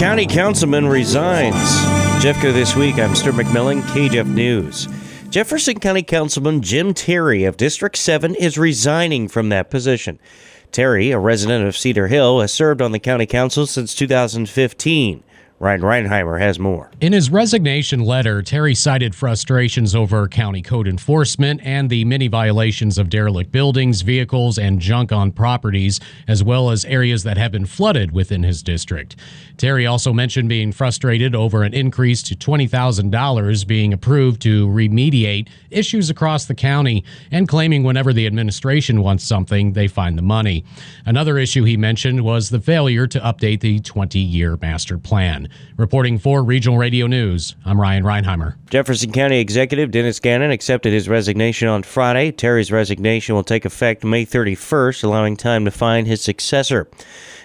County Councilman resigns. Jeffco this week. I'm Stuart McMillan, KJEF News. Jefferson County Councilman Jim Terry of District 7 is resigning from that position. Terry, a resident of Cedar Hill, has served on the county council since 2015. Ryan Reinheimer has more. In his resignation letter, Terry cited frustrations over county code enforcement and the many violations of derelict buildings, vehicles, and junk on properties, as well as areas that have been flooded within his district. Terry also mentioned being frustrated over an increase to $20,000 being approved to remediate issues across the county and claiming whenever the administration wants something, they find the money. Another issue he mentioned was the failure to update the 20 year master plan. Reporting for Regional Radio News, I'm Ryan Reinheimer. Jefferson County Executive Dennis Gannon accepted his resignation on Friday. Terry's resignation will take effect May 31st, allowing time to find his successor.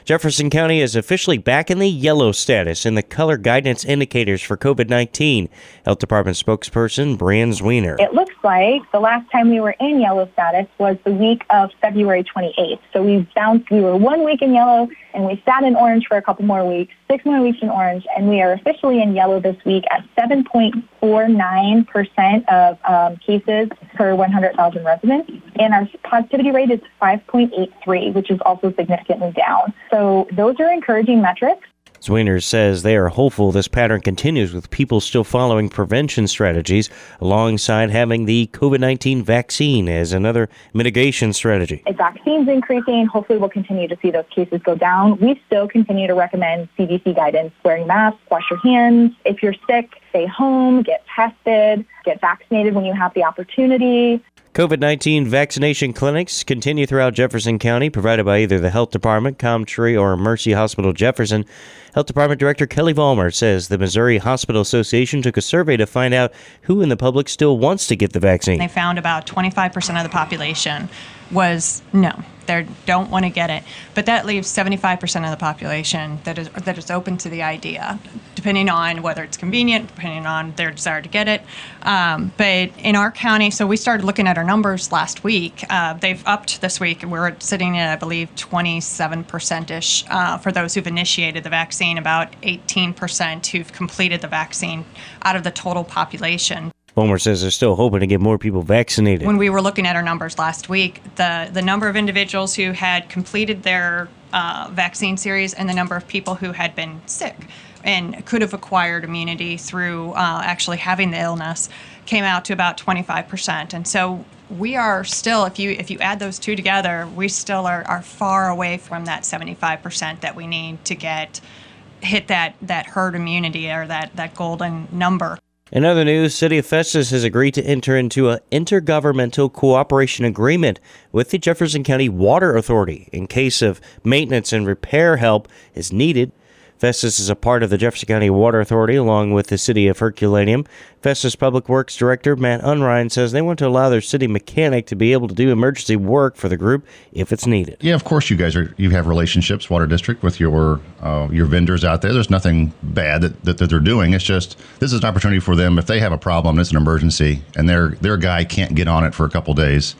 Jefferson County is officially back in the yellow status in the color guidance indicators for COVID 19. Health Department spokesperson Brian Zwiener. It looks like the last time we were in yellow status was the week of February 28th. So we bounced, we were one week in yellow and we sat in orange for a couple more weeks, six more weeks in orange, and we are officially in yellow this week at 7.49% of um, cases per 100,000 residents. And our positivity rate is 5.83, which is also significantly down. So those are encouraging metrics. Zwiener says they are hopeful this pattern continues with people still following prevention strategies alongside having the COVID 19 vaccine as another mitigation strategy. If vaccines increasing, hopefully we'll continue to see those cases go down. We still continue to recommend CDC guidance, wearing masks, wash your hands. If you're sick, stay home, get tested, get vaccinated when you have the opportunity. COVID 19 vaccination clinics continue throughout Jefferson County, provided by either the Health Department, COMTREA, or Mercy Hospital Jefferson. Health Department Director Kelly Vollmer says the Missouri Hospital Association took a survey to find out who in the public still wants to get the vaccine. They found about 25% of the population was no, they don't want to get it. But that leaves 75% of the population that is that is open to the idea, depending on whether it's convenient, depending on their desire to get it. Um, but in our county, so we started looking at our numbers last week. Uh, they've upped this week. We're sitting at, I believe, 27% ish uh, for those who've initiated the vaccine, about 18% who've completed the vaccine out of the total population. Vollmer says they're still hoping to get more people vaccinated. When we were looking at our numbers last week, the, the number of individuals who had completed their uh, vaccine series and the number of people who had been sick and could have acquired immunity through uh, actually having the illness came out to about 25%. And so we are still, if you if you add those two together, we still are, are far away from that 75% that we need to get hit that, that herd immunity or that, that golden number. In other news, City of Festus has agreed to enter into an intergovernmental cooperation agreement with the Jefferson County Water Authority in case of maintenance and repair help is needed. Festus is a part of the Jefferson County Water Authority along with the city of Herculaneum. Festus Public Works Director Matt Unrein says they want to allow their city mechanic to be able to do emergency work for the group if it's needed. Yeah, of course you guys are you have relationships, Water District, with your uh, your vendors out there. There's nothing bad that, that, that they're doing. It's just this is an opportunity for them if they have a problem, it's an emergency, and their their guy can't get on it for a couple days.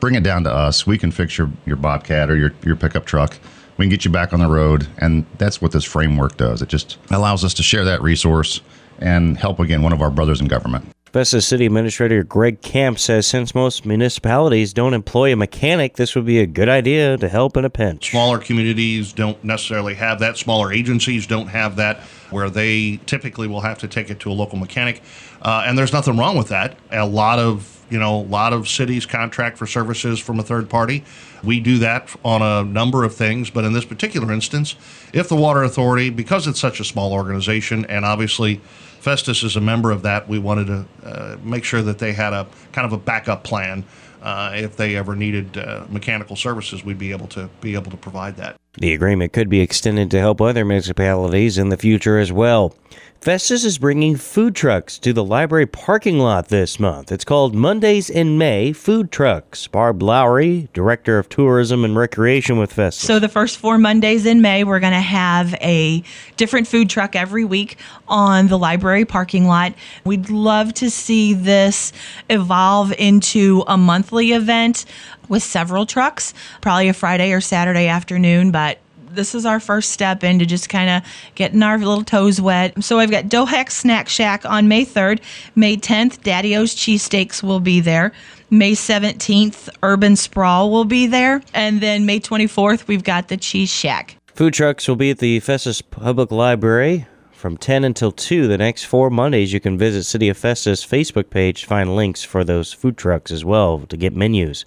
Bring it down to us. We can fix your, your Bobcat or your, your pickup truck we can get you back on the road. And that's what this framework does. It just allows us to share that resource and help, again, one of our brothers in government. Festus City Administrator Greg Camp says since most municipalities don't employ a mechanic, this would be a good idea to help in a pinch. Smaller communities don't necessarily have that. Smaller agencies don't have that, where they typically will have to take it to a local mechanic. Uh, and there's nothing wrong with that. A lot of you know, a lot of cities contract for services from a third party. We do that on a number of things, but in this particular instance, if the Water Authority, because it's such a small organization, and obviously Festus is a member of that, we wanted to uh, make sure that they had a kind of a backup plan. Uh, if they ever needed uh, mechanical services, we'd be able to be able to provide that. The agreement could be extended to help other municipalities in the future as well. Festus is bringing food trucks to the library parking lot this month. It's called Mondays in May Food Trucks. Barb Lowry, Director of Tourism and Recreation with Festus. So, the first four Mondays in May, we're going to have a different food truck every week on the library parking lot. We'd love to see this evolve into a monthly event with several trucks, probably a Friday or Saturday afternoon, but this is our first step into just kind of getting our little toes wet. So I've got Dohack Snack Shack on May 3rd. May 10th, Daddy O's Cheesesteaks will be there. May 17th, Urban Sprawl will be there. And then May 24th, we've got the Cheese Shack. Food trucks will be at the Festus Public Library from 10 until 2 the next four Mondays. You can visit City of Festus Facebook page to find links for those food trucks as well to get menus.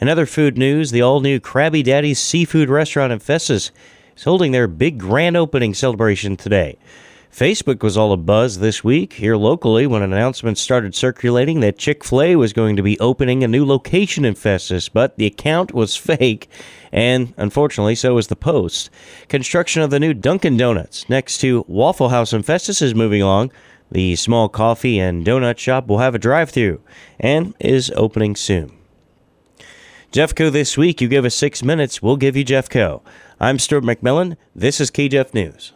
In other food news, the all new Krabby Daddy's Seafood Restaurant in Festus is holding their big grand opening celebration today. Facebook was all a buzz this week here locally when an announcement started circulating that Chick fil A was going to be opening a new location in Festus, but the account was fake, and unfortunately, so was the post. Construction of the new Dunkin' Donuts next to Waffle House in Festus is moving along. The small coffee and donut shop will have a drive through and is opening soon. Jeffco this week, you give us six minutes, we'll give you Jeffco. I'm Stuart McMillan. This is KJEF News.